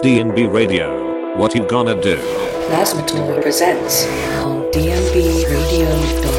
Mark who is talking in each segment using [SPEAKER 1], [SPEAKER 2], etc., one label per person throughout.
[SPEAKER 1] It's DNB Radio. What you gonna do?
[SPEAKER 2] Plasma Plasmator presents on dnbradio.com.
[SPEAKER 3] You're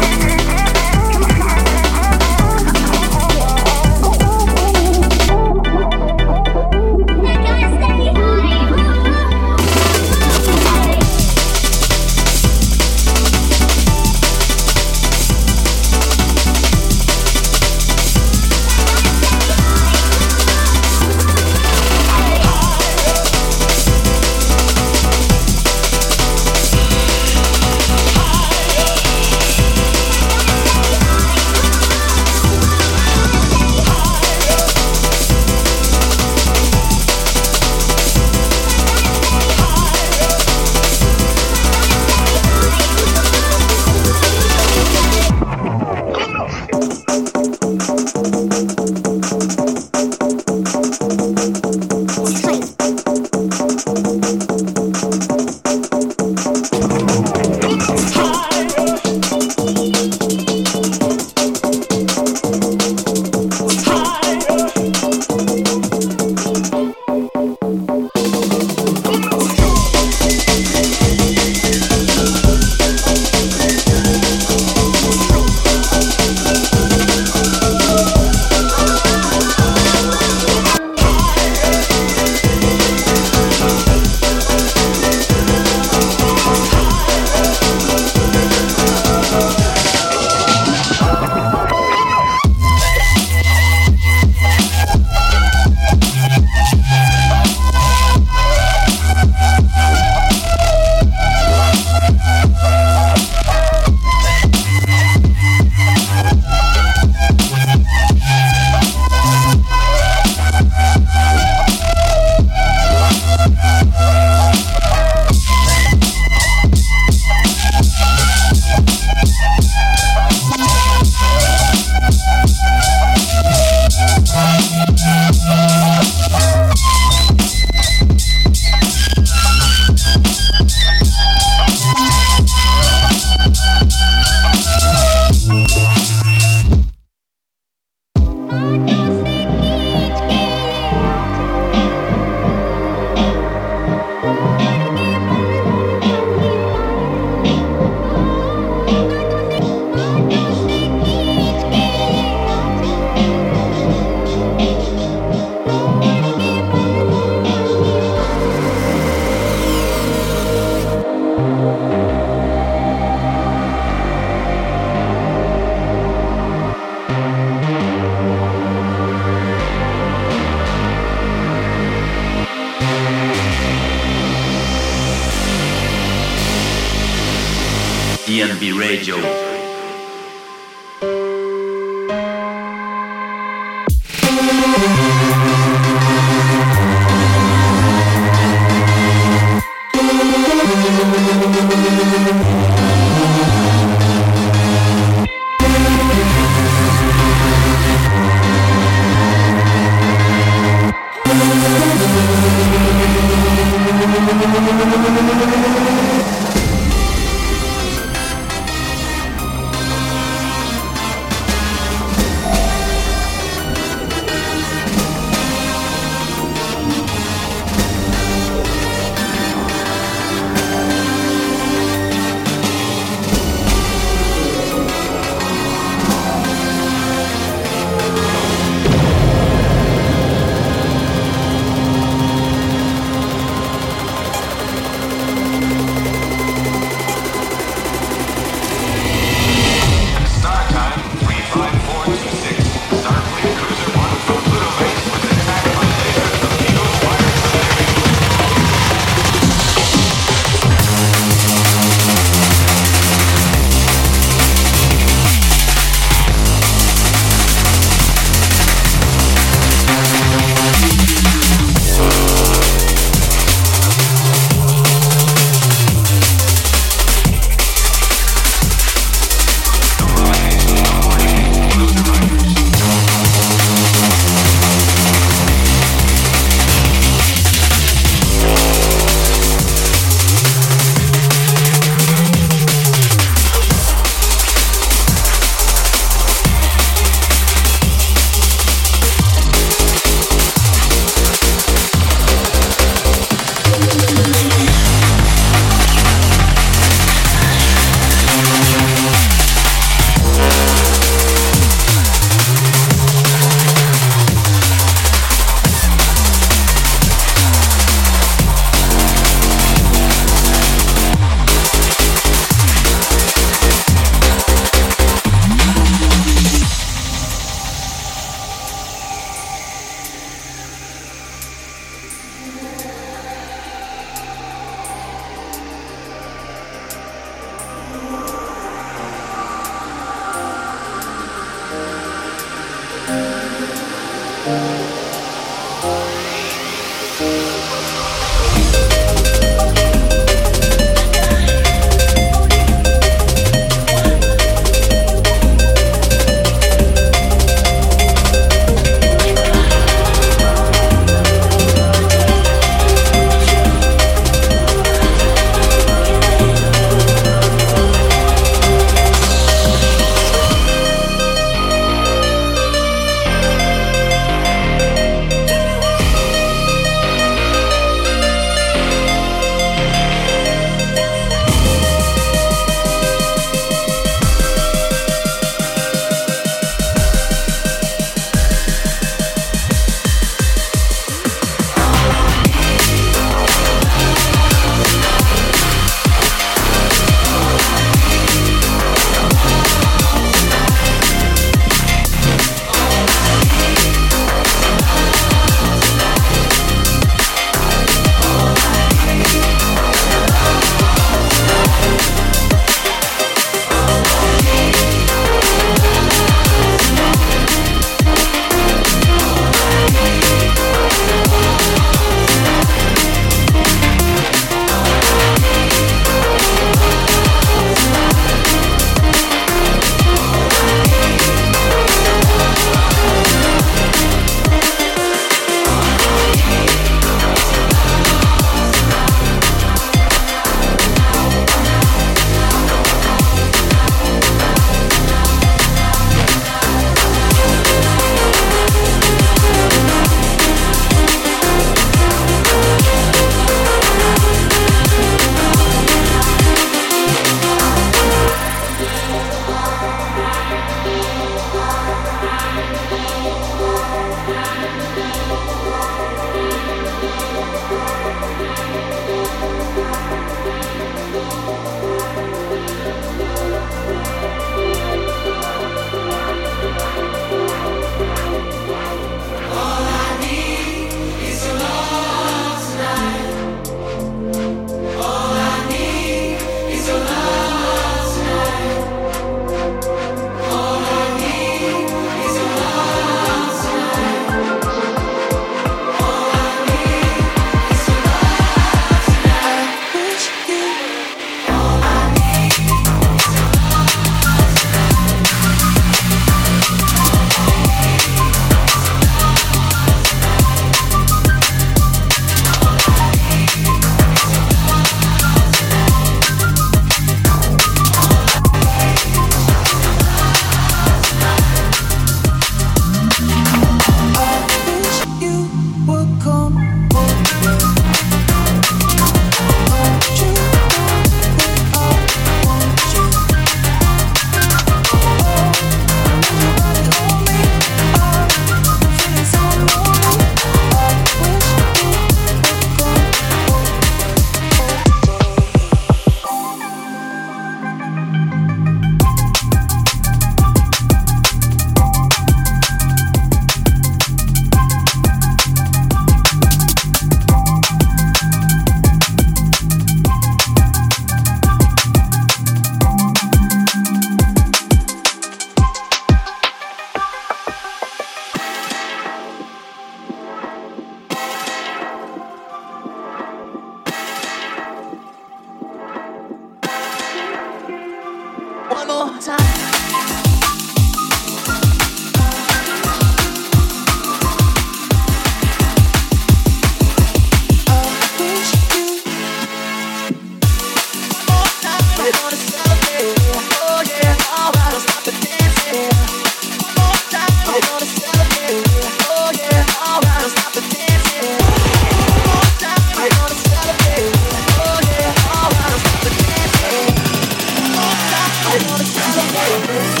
[SPEAKER 4] One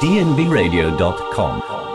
[SPEAKER 4] dnbradio.com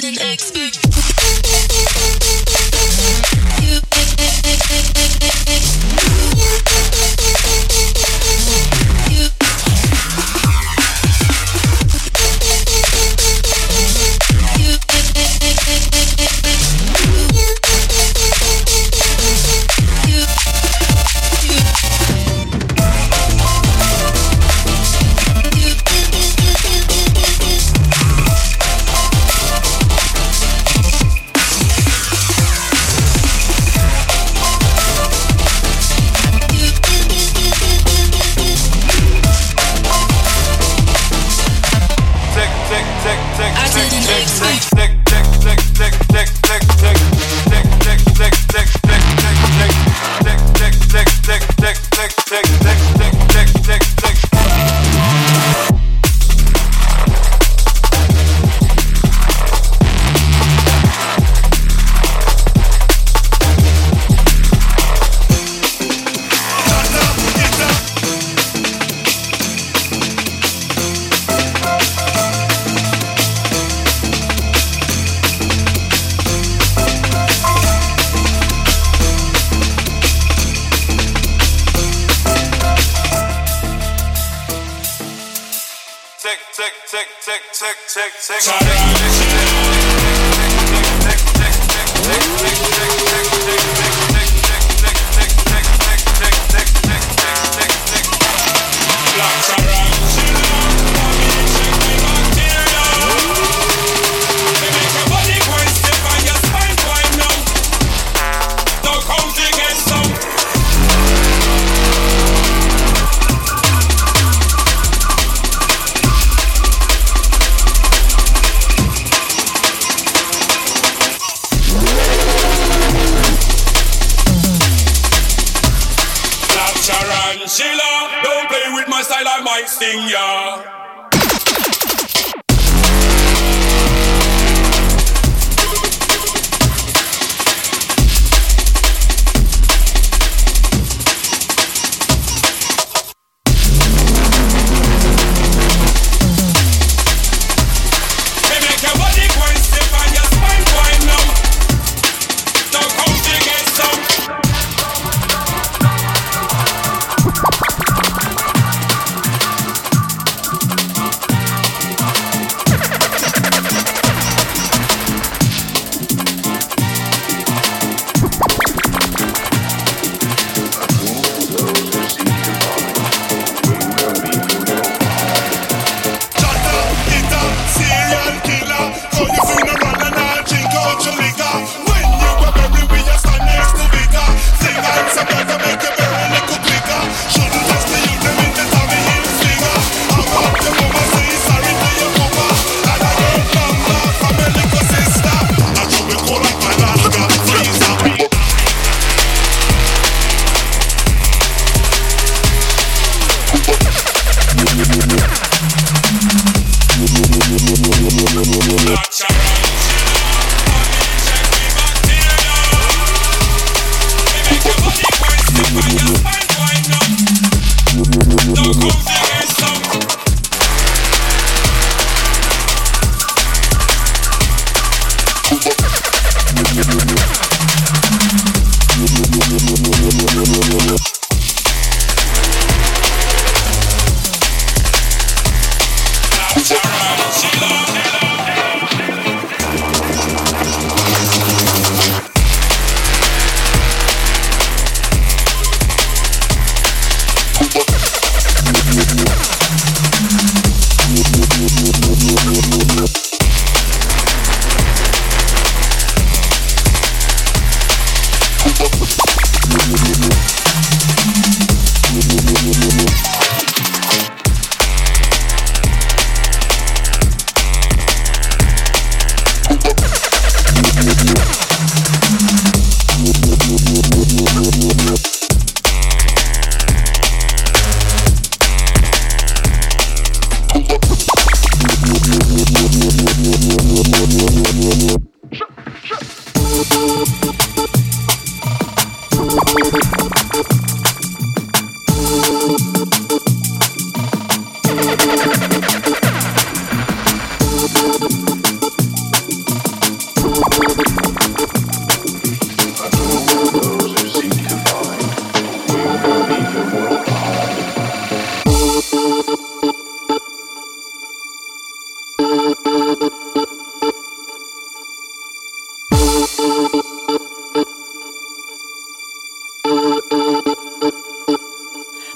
[SPEAKER 5] didn't expect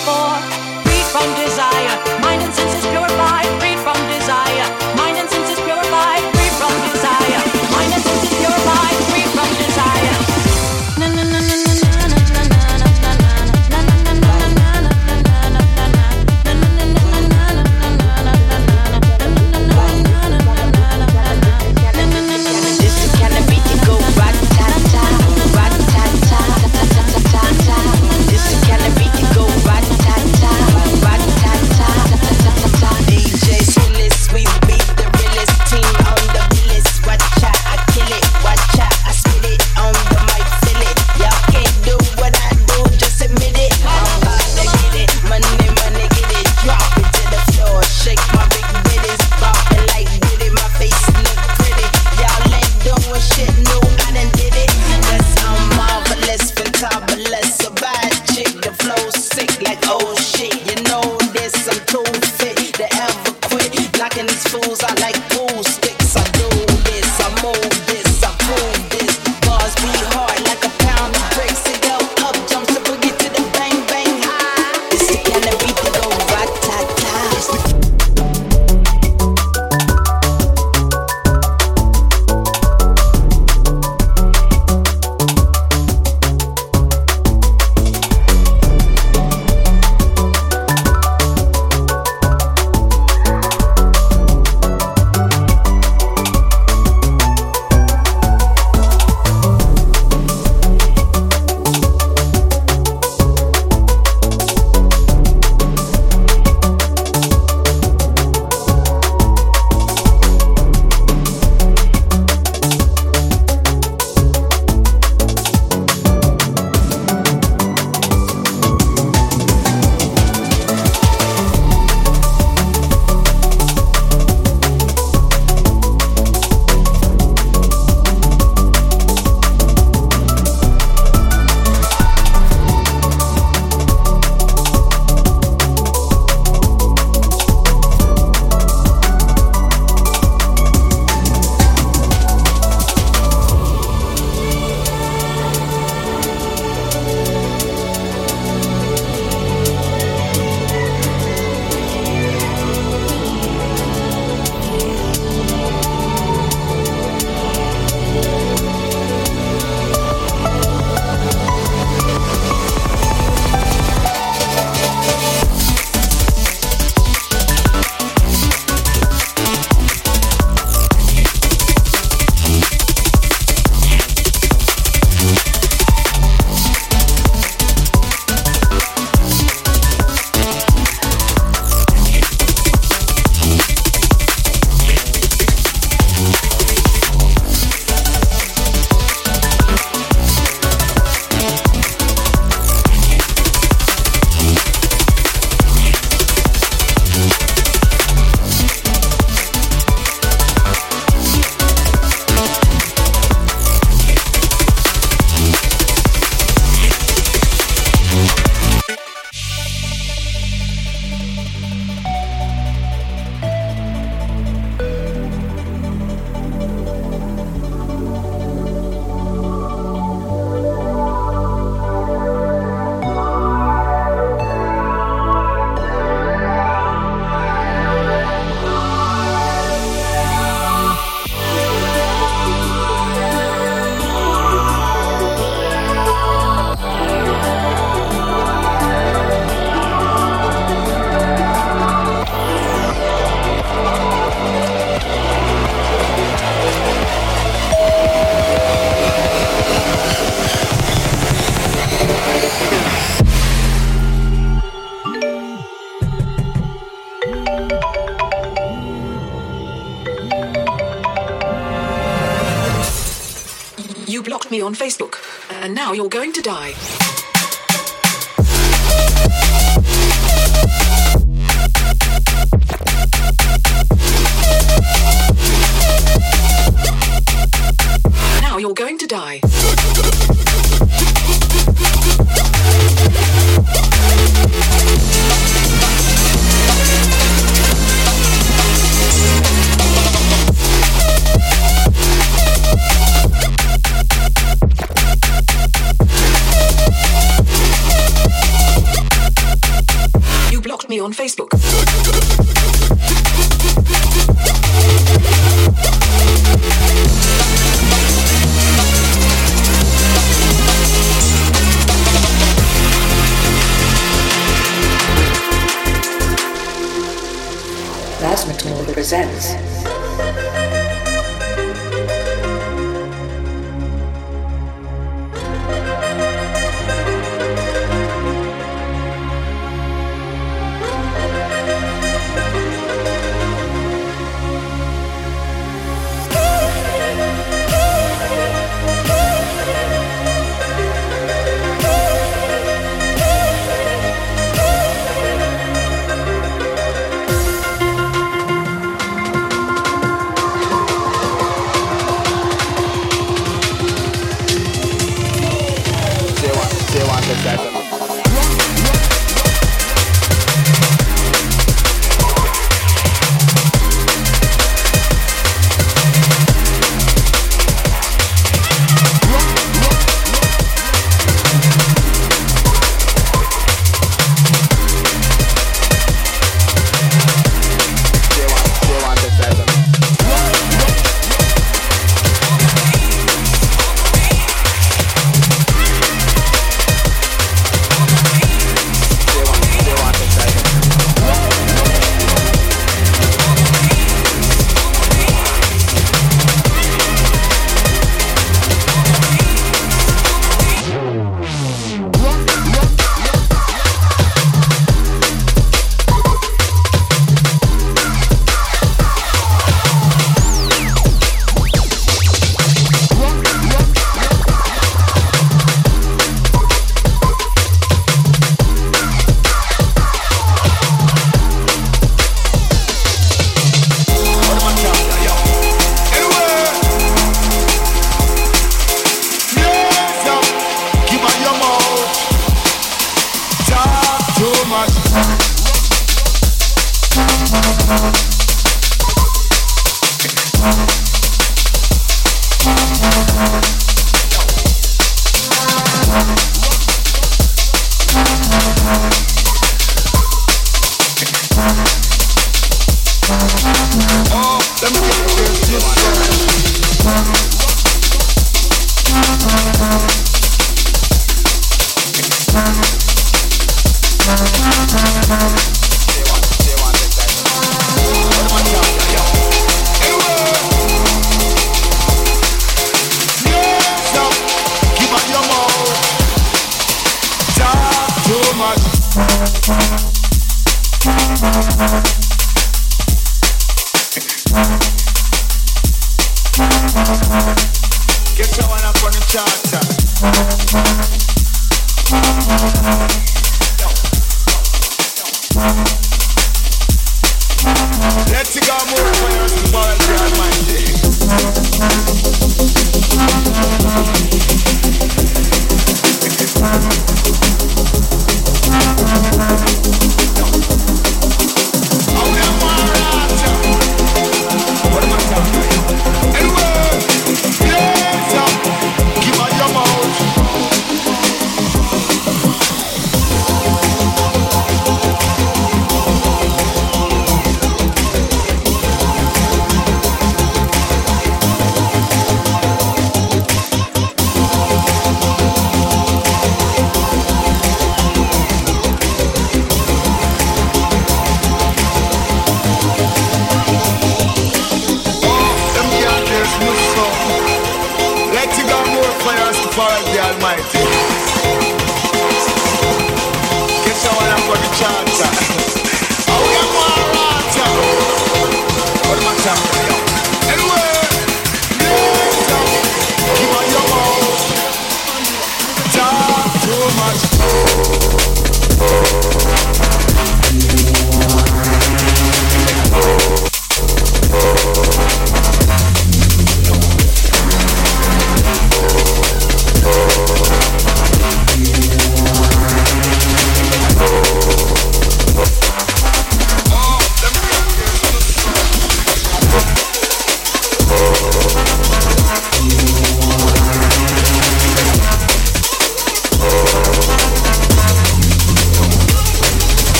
[SPEAKER 4] For, freed from desire, mind and senses purified, freed from
[SPEAKER 6] on Facebook, on Facebook.